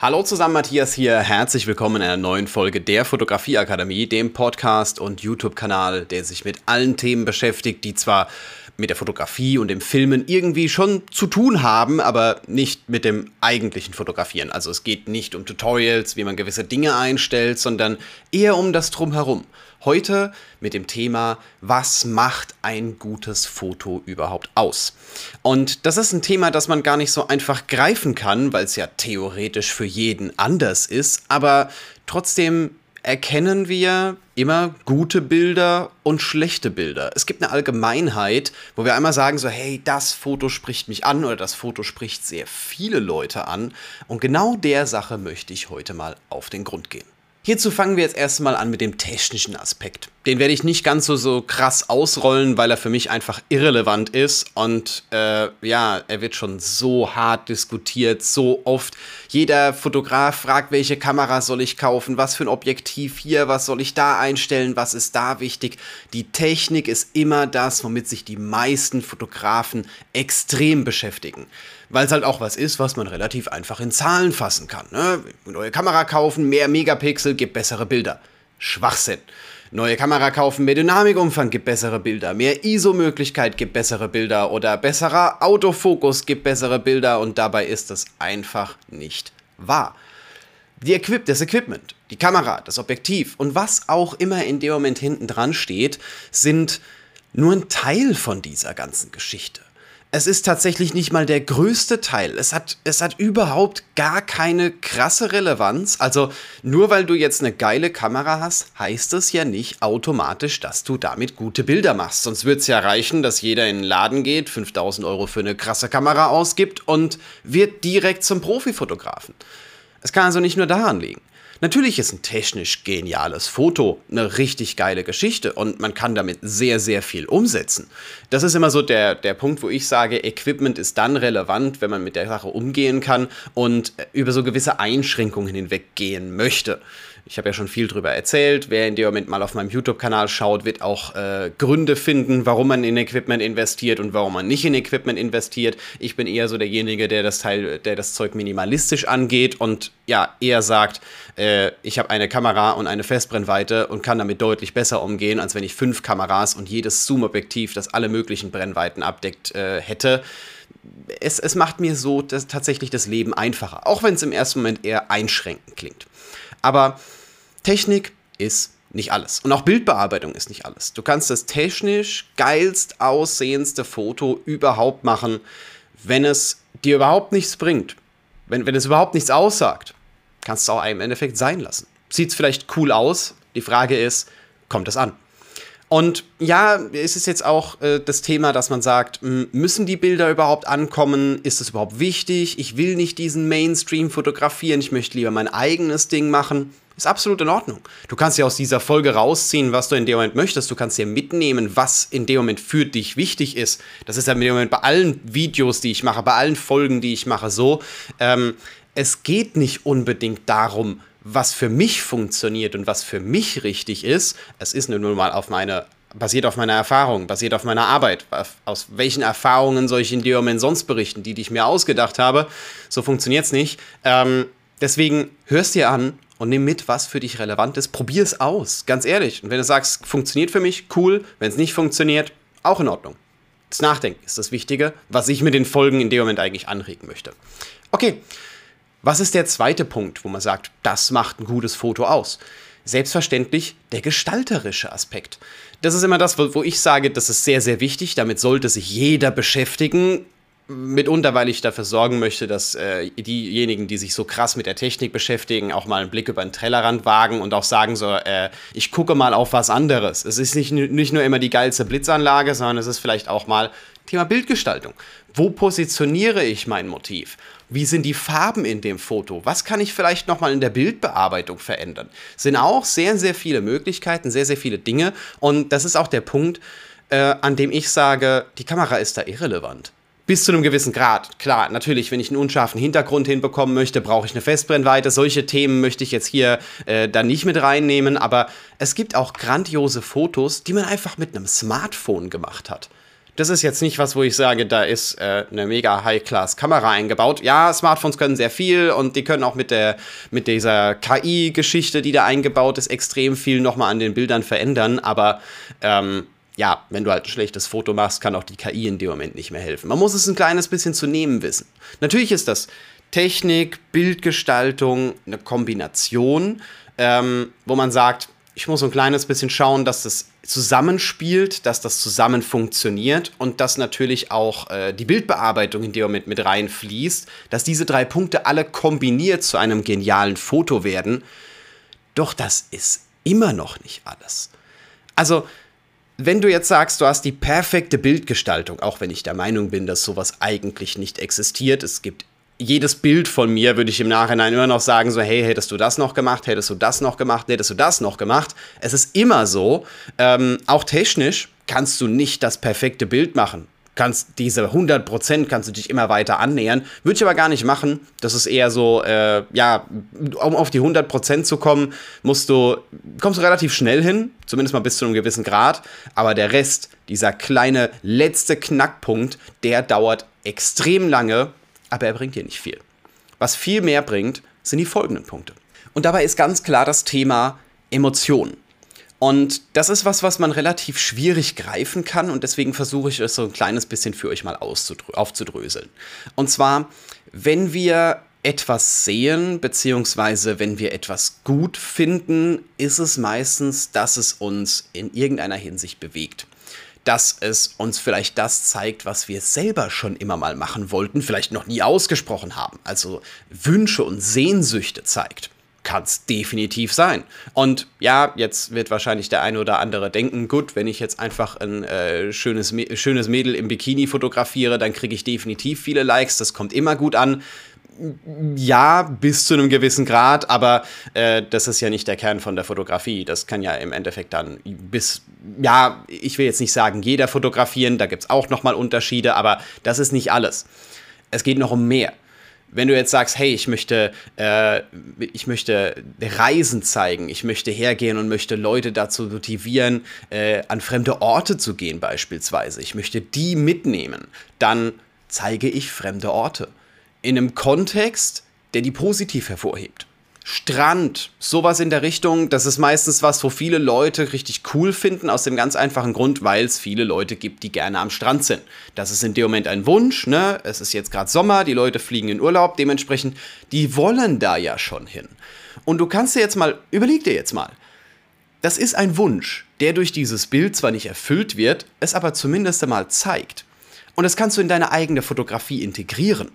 Hallo zusammen, Matthias hier. Herzlich willkommen in einer neuen Folge der Fotografieakademie, dem Podcast und YouTube-Kanal, der sich mit allen Themen beschäftigt, die zwar mit der Fotografie und dem Filmen irgendwie schon zu tun haben, aber nicht mit dem eigentlichen Fotografieren. Also es geht nicht um Tutorials, wie man gewisse Dinge einstellt, sondern eher um das Drumherum. Heute mit dem Thema, was macht ein gutes Foto überhaupt aus? Und das ist ein Thema, das man gar nicht so einfach greifen kann, weil es ja theoretisch für jeden anders ist, aber trotzdem erkennen wir immer gute Bilder und schlechte Bilder. Es gibt eine Allgemeinheit, wo wir einmal sagen so, hey, das Foto spricht mich an oder das Foto spricht sehr viele Leute an. Und genau der Sache möchte ich heute mal auf den Grund gehen. Hierzu fangen wir jetzt erstmal an mit dem technischen Aspekt. Den werde ich nicht ganz so, so krass ausrollen, weil er für mich einfach irrelevant ist. Und äh, ja, er wird schon so hart diskutiert, so oft. Jeder Fotograf fragt, welche Kamera soll ich kaufen, was für ein Objektiv hier, was soll ich da einstellen, was ist da wichtig. Die Technik ist immer das, womit sich die meisten Fotografen extrem beschäftigen weil es halt auch was ist, was man relativ einfach in Zahlen fassen kann. Ne? Neue Kamera kaufen, mehr Megapixel, gibt bessere Bilder. Schwachsinn. Neue Kamera kaufen, mehr Dynamikumfang gibt bessere Bilder, mehr ISO-Möglichkeit gibt bessere Bilder oder besserer Autofokus gibt bessere Bilder und dabei ist es einfach nicht wahr. Die Equip das Equipment, die Kamera, das Objektiv und was auch immer in dem Moment hinten dran steht, sind nur ein Teil von dieser ganzen Geschichte es ist tatsächlich nicht mal der größte Teil. Es hat, es hat überhaupt gar keine krasse Relevanz. Also nur weil du jetzt eine geile Kamera hast, heißt es ja nicht automatisch, dass du damit gute Bilder machst. Sonst wird es ja reichen, dass jeder in den Laden geht, 5000 Euro für eine krasse Kamera ausgibt und wird direkt zum Profifotografen. Es kann also nicht nur daran liegen. Natürlich ist ein technisch geniales Foto eine richtig geile Geschichte und man kann damit sehr, sehr viel umsetzen. Das ist immer so der, der Punkt, wo ich sage, Equipment ist dann relevant, wenn man mit der Sache umgehen kann und über so gewisse Einschränkungen hinweggehen möchte. Ich habe ja schon viel drüber erzählt. Wer in dem Moment mal auf meinem YouTube-Kanal schaut, wird auch äh, Gründe finden, warum man in Equipment investiert und warum man nicht in Equipment investiert. Ich bin eher so derjenige, der das Teil, der das Zeug minimalistisch angeht und ja, eher sagt, äh, ich habe eine Kamera und eine Festbrennweite und kann damit deutlich besser umgehen, als wenn ich fünf Kameras und jedes Zoom-Objektiv, das alle möglichen Brennweiten abdeckt, äh, hätte. Es, es macht mir so das, tatsächlich das Leben einfacher, auch wenn es im ersten Moment eher einschränkend klingt. Aber Technik ist nicht alles. Und auch Bildbearbeitung ist nicht alles. Du kannst das technisch geilst aussehendste Foto überhaupt machen, wenn es dir überhaupt nichts bringt. Wenn, wenn es überhaupt nichts aussagt, kannst du es auch im Endeffekt sein lassen. Sieht es vielleicht cool aus? Die Frage ist, kommt es an? Und ja, ist es jetzt auch äh, das Thema, dass man sagt, müssen die Bilder überhaupt ankommen? Ist es überhaupt wichtig? Ich will nicht diesen Mainstream fotografieren, ich möchte lieber mein eigenes Ding machen. Ist absolut in Ordnung. Du kannst ja aus dieser Folge rausziehen, was du in dem Moment möchtest. Du kannst ja mitnehmen, was in dem Moment für dich wichtig ist. Das ist ja in dem Moment bei allen Videos, die ich mache, bei allen Folgen, die ich mache, so. Ähm, es geht nicht unbedingt darum, was für mich funktioniert und was für mich richtig ist. Es ist nur mal auf meine basiert auf meiner Erfahrung, basiert auf meiner Arbeit. Aus welchen Erfahrungen soll ich in dem Moment sonst berichten, die, die ich mir ausgedacht habe? So funktioniert es nicht. Ähm, deswegen hörst dir an und nimm mit, was für dich relevant ist. Probier es aus, ganz ehrlich. Und wenn du sagst, funktioniert für mich, cool. Wenn es nicht funktioniert, auch in Ordnung. Das Nachdenken ist das Wichtige, was ich mit den Folgen in dem Moment eigentlich anregen möchte. Okay, was ist der zweite Punkt, wo man sagt, das macht ein gutes Foto aus? Selbstverständlich der gestalterische Aspekt. Das ist immer das, wo ich sage, das ist sehr, sehr wichtig. Damit sollte sich jeder beschäftigen mitunter, weil ich dafür sorgen möchte, dass äh, diejenigen, die sich so krass mit der Technik beschäftigen, auch mal einen Blick über den Tellerrand wagen und auch sagen so, äh, ich gucke mal auf was anderes. Es ist nicht, nicht nur immer die geilste Blitzanlage, sondern es ist vielleicht auch mal Thema Bildgestaltung. Wo positioniere ich mein Motiv? Wie sind die Farben in dem Foto? Was kann ich vielleicht noch mal in der Bildbearbeitung verändern? Sind auch sehr, sehr viele Möglichkeiten, sehr, sehr viele Dinge. Und das ist auch der Punkt, äh, an dem ich sage, die Kamera ist da irrelevant. Bis zu einem gewissen Grad. Klar, natürlich, wenn ich einen unscharfen Hintergrund hinbekommen möchte, brauche ich eine Festbrennweite. Solche Themen möchte ich jetzt hier äh, dann nicht mit reinnehmen. Aber es gibt auch grandiose Fotos, die man einfach mit einem Smartphone gemacht hat. Das ist jetzt nicht was, wo ich sage, da ist äh, eine mega High-Class-Kamera eingebaut. Ja, Smartphones können sehr viel und die können auch mit, der, mit dieser KI-Geschichte, die da eingebaut ist, extrem viel nochmal an den Bildern verändern. Aber ähm, ja, wenn du halt ein schlechtes Foto machst, kann auch die KI in dem Moment nicht mehr helfen. Man muss es ein kleines bisschen zu nehmen wissen. Natürlich ist das Technik, Bildgestaltung eine Kombination, ähm, wo man sagt, ich muss ein kleines bisschen schauen, dass das zusammenspielt, dass das zusammen funktioniert und dass natürlich auch äh, die Bildbearbeitung in dem Moment mit reinfließt, dass diese drei Punkte alle kombiniert zu einem genialen Foto werden. Doch das ist immer noch nicht alles. Also, wenn du jetzt sagst, du hast die perfekte Bildgestaltung, auch wenn ich der Meinung bin, dass sowas eigentlich nicht existiert, es gibt jedes Bild von mir würde ich im Nachhinein immer noch sagen, so, hey, hättest du das noch gemacht, hättest du das noch gemacht, hättest du das noch gemacht. Es ist immer so, ähm, auch technisch kannst du nicht das perfekte Bild machen. Kannst diese 100% kannst du dich immer weiter annähern. Würde ich aber gar nicht machen. Das ist eher so, äh, ja, um auf die 100% zu kommen, musst du, kommst du relativ schnell hin, zumindest mal bis zu einem gewissen Grad. Aber der Rest, dieser kleine letzte Knackpunkt, der dauert extrem lange aber er bringt dir nicht viel. Was viel mehr bringt, sind die folgenden Punkte. Und dabei ist ganz klar das Thema Emotionen. Und das ist was, was man relativ schwierig greifen kann und deswegen versuche ich es so ein kleines bisschen für euch mal aufzudröseln. Und zwar, wenn wir etwas sehen, beziehungsweise wenn wir etwas gut finden, ist es meistens, dass es uns in irgendeiner Hinsicht bewegt dass es uns vielleicht das zeigt, was wir selber schon immer mal machen wollten, vielleicht noch nie ausgesprochen haben, also Wünsche und Sehnsüchte zeigt. Kann es definitiv sein. Und ja, jetzt wird wahrscheinlich der eine oder andere denken, gut, wenn ich jetzt einfach ein äh, schönes, schönes Mädel im Bikini fotografiere, dann kriege ich definitiv viele Likes, das kommt immer gut an ja, bis zu einem gewissen Grad, aber äh, das ist ja nicht der Kern von der Fotografie. Das kann ja im Endeffekt dann bis, ja, ich will jetzt nicht sagen, jeder fotografieren, da gibt es auch nochmal Unterschiede, aber das ist nicht alles. Es geht noch um mehr. Wenn du jetzt sagst, hey, ich möchte, äh, ich möchte Reisen zeigen, ich möchte hergehen und möchte Leute dazu motivieren, äh, an fremde Orte zu gehen beispielsweise, ich möchte die mitnehmen, dann zeige ich fremde Orte in einem Kontext, der die positiv hervorhebt. Strand, sowas in der Richtung, das ist meistens was, wo viele Leute richtig cool finden, aus dem ganz einfachen Grund, weil es viele Leute gibt, die gerne am Strand sind. Das ist in dem Moment ein Wunsch, ne? Es ist jetzt gerade Sommer, die Leute fliegen in Urlaub, dementsprechend, die wollen da ja schon hin. Und du kannst dir jetzt mal, überleg dir jetzt mal, das ist ein Wunsch, der durch dieses Bild zwar nicht erfüllt wird, es aber zumindest einmal zeigt. Und das kannst du in deine eigene Fotografie integrieren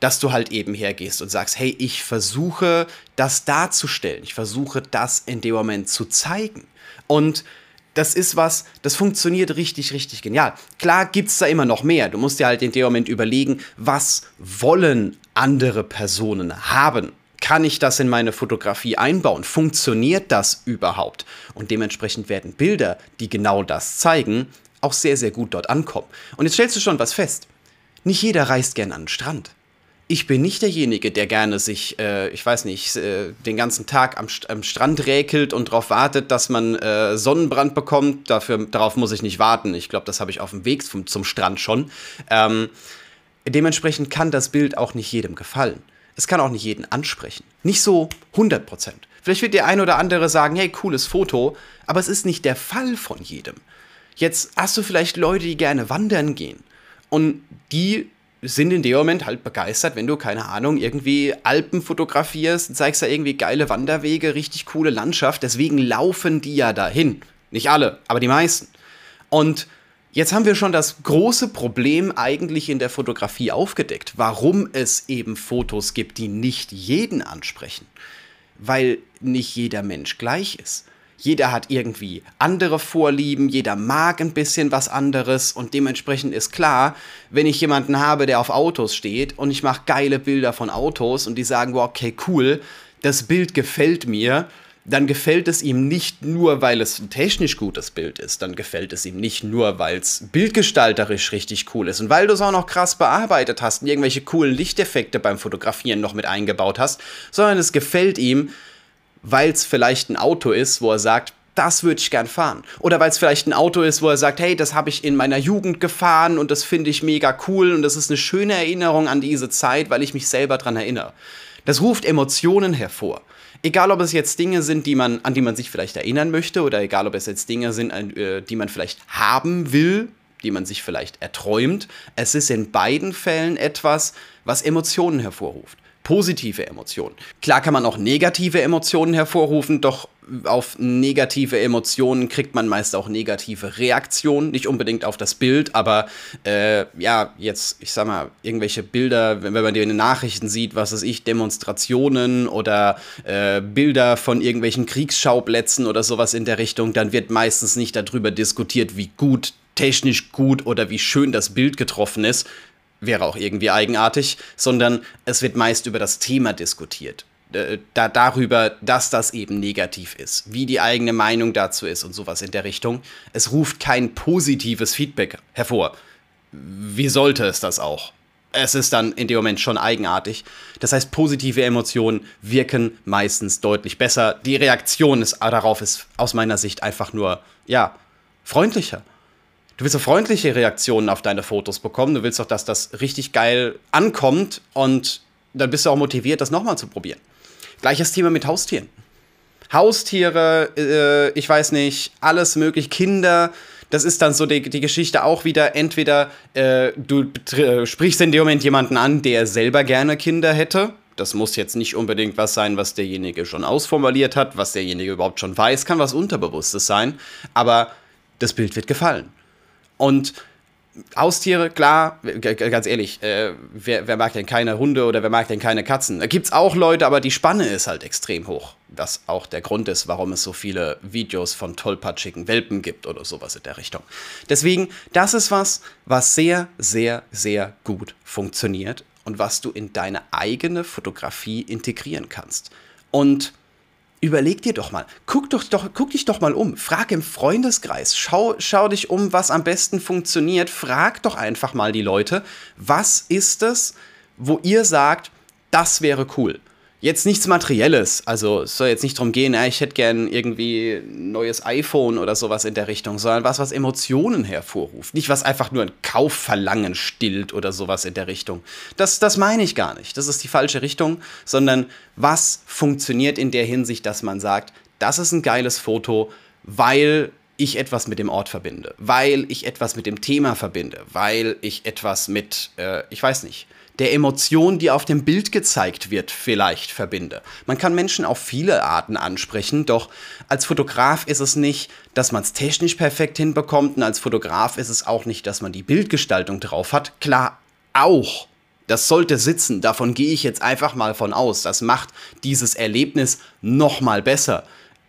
dass du halt eben hergehst und sagst, hey, ich versuche das darzustellen, ich versuche das in dem Moment zu zeigen. Und das ist was, das funktioniert richtig, richtig genial. Klar gibt es da immer noch mehr. Du musst dir halt in dem Moment überlegen, was wollen andere Personen haben? Kann ich das in meine Fotografie einbauen? Funktioniert das überhaupt? Und dementsprechend werden Bilder, die genau das zeigen, auch sehr, sehr gut dort ankommen. Und jetzt stellst du schon was fest. Nicht jeder reist gern an den Strand ich bin nicht derjenige, der gerne sich, äh, ich weiß nicht, äh, den ganzen Tag am, am, Strand räkelt und darauf wartet, dass man äh, Sonnenbrand bekommt. Dafür, darauf muss ich nicht warten. Ich glaube, das habe ich auf dem Weg zum, zum Strand schon. Ähm, dementsprechend kann das Bild auch nicht jedem gefallen. Es kann auch nicht jeden ansprechen. Nicht so 100 Prozent. Vielleicht wird der ein oder andere sagen, hey, cooles Foto, aber es ist nicht der Fall von jedem. Jetzt hast du vielleicht Leute, die gerne wandern gehen. Und die sind in dem Moment halt begeistert, wenn du, keine Ahnung, irgendwie Alpen fotografierst, zeigst da irgendwie geile Wanderwege, richtig coole Landschaft. Deswegen laufen die ja dahin. Nicht alle, aber die meisten. Und jetzt haben wir schon das große Problem eigentlich in der Fotografie aufgedeckt, warum es eben Fotos gibt, die nicht jeden ansprechen. Weil nicht jeder Mensch gleich ist. Jeder hat irgendwie andere Vorlieben, jeder mag ein bisschen was anderes und dementsprechend ist klar, wenn ich jemanden habe, der auf Autos steht und ich mache geile Bilder von Autos und die sagen, wow, okay, cool, das Bild gefällt mir, dann gefällt es ihm nicht nur, weil es ein technisch gutes Bild ist, dann gefällt es ihm nicht nur, weil es bildgestalterisch richtig cool ist. Und weil du es auch noch krass bearbeitet hast und irgendwelche coolen Lichteffekte beim Fotografieren noch mit eingebaut hast, sondern es gefällt ihm, weil es vielleicht ein Auto ist, wo er sagt, das würde ich gern fahren. Oder weil es vielleicht ein Auto ist, wo er sagt, hey, das habe ich in meiner Jugend gefahren und das finde ich mega cool und das ist eine schöne Erinnerung an diese Zeit, weil ich mich selber daran erinnere. Das ruft Emotionen hervor. Egal, ob es jetzt Dinge sind, die man, an die man sich vielleicht erinnern möchte, oder egal, ob es jetzt Dinge sind, äh, die man vielleicht haben will, die man sich vielleicht erträumt. Es ist in beiden Fällen etwas, was Emotionen hervorruft positive Emotionen. Klar kann man auch negative Emotionen hervorrufen, doch auf negative Emotionen kriegt man meist auch negative Reaktionen, nicht unbedingt auf das Bild, aber äh, ja, jetzt, ich sag mal, irgendwelche Bilder, wenn, wenn man die in den Nachrichten sieht, was weiß ich, Demonstrationen oder äh, Bilder von irgendwelchen Kriegsschauplätzen oder sowas in der Richtung, dann wird meistens nicht darüber diskutiert, wie gut technisch gut oder wie schön das Bild getroffen ist, wäre auch irgendwie eigenartig, sondern es wird meist über das Thema diskutiert. Da, darüber, dass das eben negativ ist, wie die eigene Meinung dazu ist und sowas in der Richtung. Es ruft kein positives Feedback hervor. Wie sollte es das auch? Es ist dann in dem Moment schon eigenartig. Das heißt, positive Emotionen wirken meistens deutlich besser. Die Reaktion ist, darauf ist aus meiner Sicht einfach nur, ja, freundlicher. Du willst so freundliche Reaktionen auf deine Fotos bekommen. Du willst doch, dass das richtig geil ankommt und dann bist du auch motiviert, das nochmal zu probieren. Gleiches Thema mit Haustieren. Haustiere, äh, ich weiß nicht, alles möglich, Kinder. Das ist dann so die, die Geschichte auch wieder, entweder äh, du sprichst in dem Moment jemanden an, der selber gerne Kinder hätte. Das muss jetzt nicht unbedingt was sein, was derjenige schon ausformuliert hat, was derjenige überhaupt schon weiß, kann was Unterbewusstes sein. Aber das Bild wird gefallen. Und Haustiere, klar, ganz ehrlich, äh, wer, wer, mag denn keine Hunde oder wer mag denn keine Katzen? Da gibt es auch Leute, aber die Spanne ist halt extrem hoch. Was auch der Grund ist, warum es so viele Videos von tollpatschigen Welpen gibt oder sowas in der Richtung. Deswegen, das ist was, was sehr, sehr, sehr gut funktioniert und was du in deine eigene Fotografie integrieren kannst. Und überleg dir doch mal, guck, doch, doch, guck dich doch mal um, frag im Freundeskreis, schau, schau dich um, was am besten funktioniert, frag doch einfach mal die Leute, was ist es, wo ihr sagt, das wäre cool. Jetzt nichts Materielles, also es soll jetzt nicht darum gehen, ich hätte gern irgendwie ein neues iPhone oder sowas in der Richtung, sondern was, was Emotionen hervorruft. Nicht was einfach nur ein Kaufverlangen stillt oder sowas in der Richtung. Das, das meine ich gar nicht. Das ist die falsche Richtung, sondern was funktioniert in der Hinsicht, dass man sagt, das ist ein geiles Foto, weil ich etwas mit dem Ort verbinde, weil ich etwas mit dem Thema verbinde, weil ich etwas mit, äh, ich weiß nicht, der Emotion, die auf dem Bild gezeigt wird, vielleicht verbinde. Man kann Menschen auf viele Arten ansprechen, doch als Fotograf ist es nicht, dass man es technisch perfekt hinbekommt und als Fotograf ist es auch nicht, dass man die Bildgestaltung drauf hat. Klar, auch. Das sollte sitzen, davon gehe ich jetzt einfach mal von aus. Das macht dieses Erlebnis noch mal besser.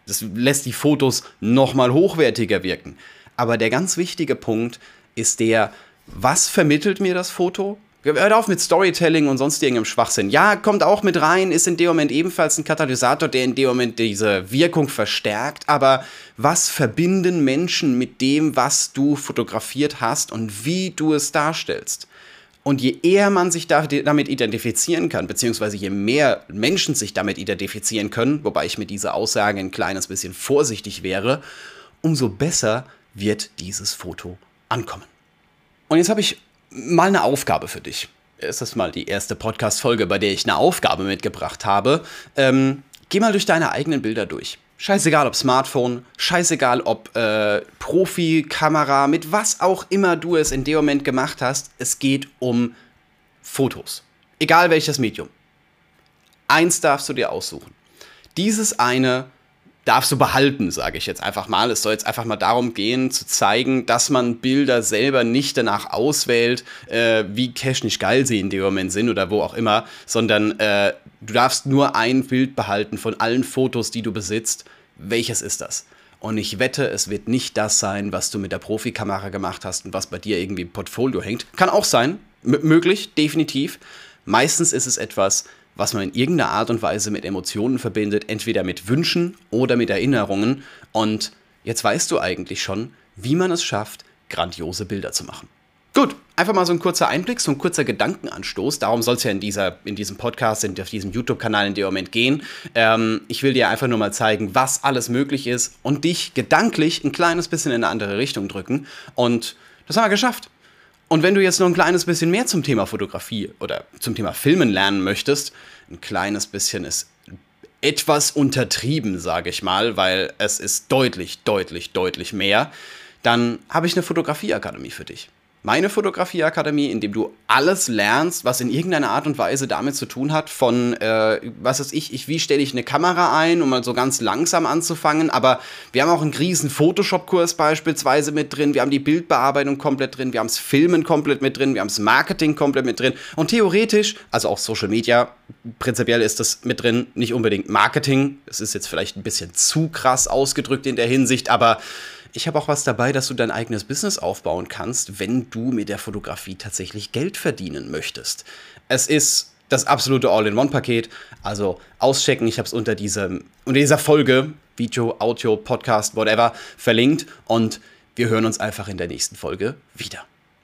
Das lässt die Fotos noch mal hochwertiger wirken. Aber der ganz wichtige Punkt ist der, was vermittelt mir das Foto? Hört auf mit Storytelling und sonst irgendeinem Schwachsinn. Ja, kommt auch mit rein, ist in dem Moment ebenfalls ein Katalysator, der in dem Moment diese Wirkung verstärkt. Aber was verbinden Menschen mit dem, was du fotografiert hast und wie du es darstellst? Und je eher man sich damit identifizieren kann, beziehungsweise je mehr Menschen sich damit identifizieren können, wobei ich mit dieser Aussage ein kleines bisschen vorsichtig wäre, umso besser wird dieses Foto ankommen. Und jetzt habe ich mal eine Aufgabe für dich. Es ist mal die erste Podcast-Folge, bei der ich eine Aufgabe mitgebracht habe. Ähm, geh mal durch deine eigenen Bilder durch. Scheißegal ob Smartphone, scheißegal ob äh, Profi-Kamera, mit was auch immer du es in dem Moment gemacht hast. Es geht um Fotos. Egal welches Medium. Eins darfst du dir aussuchen. Dieses eine darfst du behalten, sage ich jetzt einfach mal. Es soll jetzt einfach mal darum gehen, zu zeigen, dass man Bilder selber nicht danach auswählt, äh, wie technisch geil sie in dem Moment sind oder wo auch immer, sondern äh, du darfst nur ein Bild behalten von allen Fotos, die du besitzt. Welches ist das? Und ich wette, es wird nicht das sein, was du mit der Profikamera gemacht hast und was bei dir irgendwie im Portfolio hängt. Kann auch sein, möglich, definitiv. Meistens ist es etwas, was man in irgendeiner Art und Weise mit Emotionen verbindet, entweder mit Wünschen oder mit Erinnerungen. Und jetzt weißt du eigentlich schon, wie man es schafft, grandiose Bilder zu machen. Gut, einfach mal so ein kurzer Einblick, so ein kurzer Gedankenanstoß. Darum soll es ja in, dieser, in diesem Podcast, in, auf diesem YouTube-Kanal in dem Moment gehen. Ähm, ich will dir einfach nur mal zeigen, was alles möglich ist und dich gedanklich ein kleines bisschen in eine andere Richtung drücken. Und das haben wir geschafft. Und wenn du jetzt noch ein kleines bisschen mehr zum Thema Fotografie oder zum Thema Filmen lernen möchtest, ein kleines bisschen ist etwas untertrieben, sage ich mal, weil es ist deutlich, deutlich, deutlich mehr, dann habe ich eine Fotografieakademie für dich meine Fotografieakademie, in dem du alles lernst, was in irgendeiner Art und Weise damit zu tun hat, von, äh, was weiß ich, ich wie stelle ich eine Kamera ein, um mal so ganz langsam anzufangen, aber wir haben auch einen riesen Photoshop-Kurs beispielsweise mit drin, wir haben die Bildbearbeitung komplett drin, wir haben das Filmen komplett mit drin, wir haben das Marketing komplett mit drin und theoretisch, also auch Social Media, prinzipiell ist das mit drin, nicht unbedingt Marketing, es ist jetzt vielleicht ein bisschen zu krass ausgedrückt in der Hinsicht, aber ich habe auch was dabei, dass du dein eigenes Business aufbauen kannst, wenn du mit der Fotografie tatsächlich Geld verdienen möchtest. Es ist das absolute All-in-One-Paket. Also auschecken. Ich habe es unter, unter dieser Folge, Video, Audio, Podcast, whatever, verlinkt. Und wir hören uns einfach in der nächsten Folge wieder.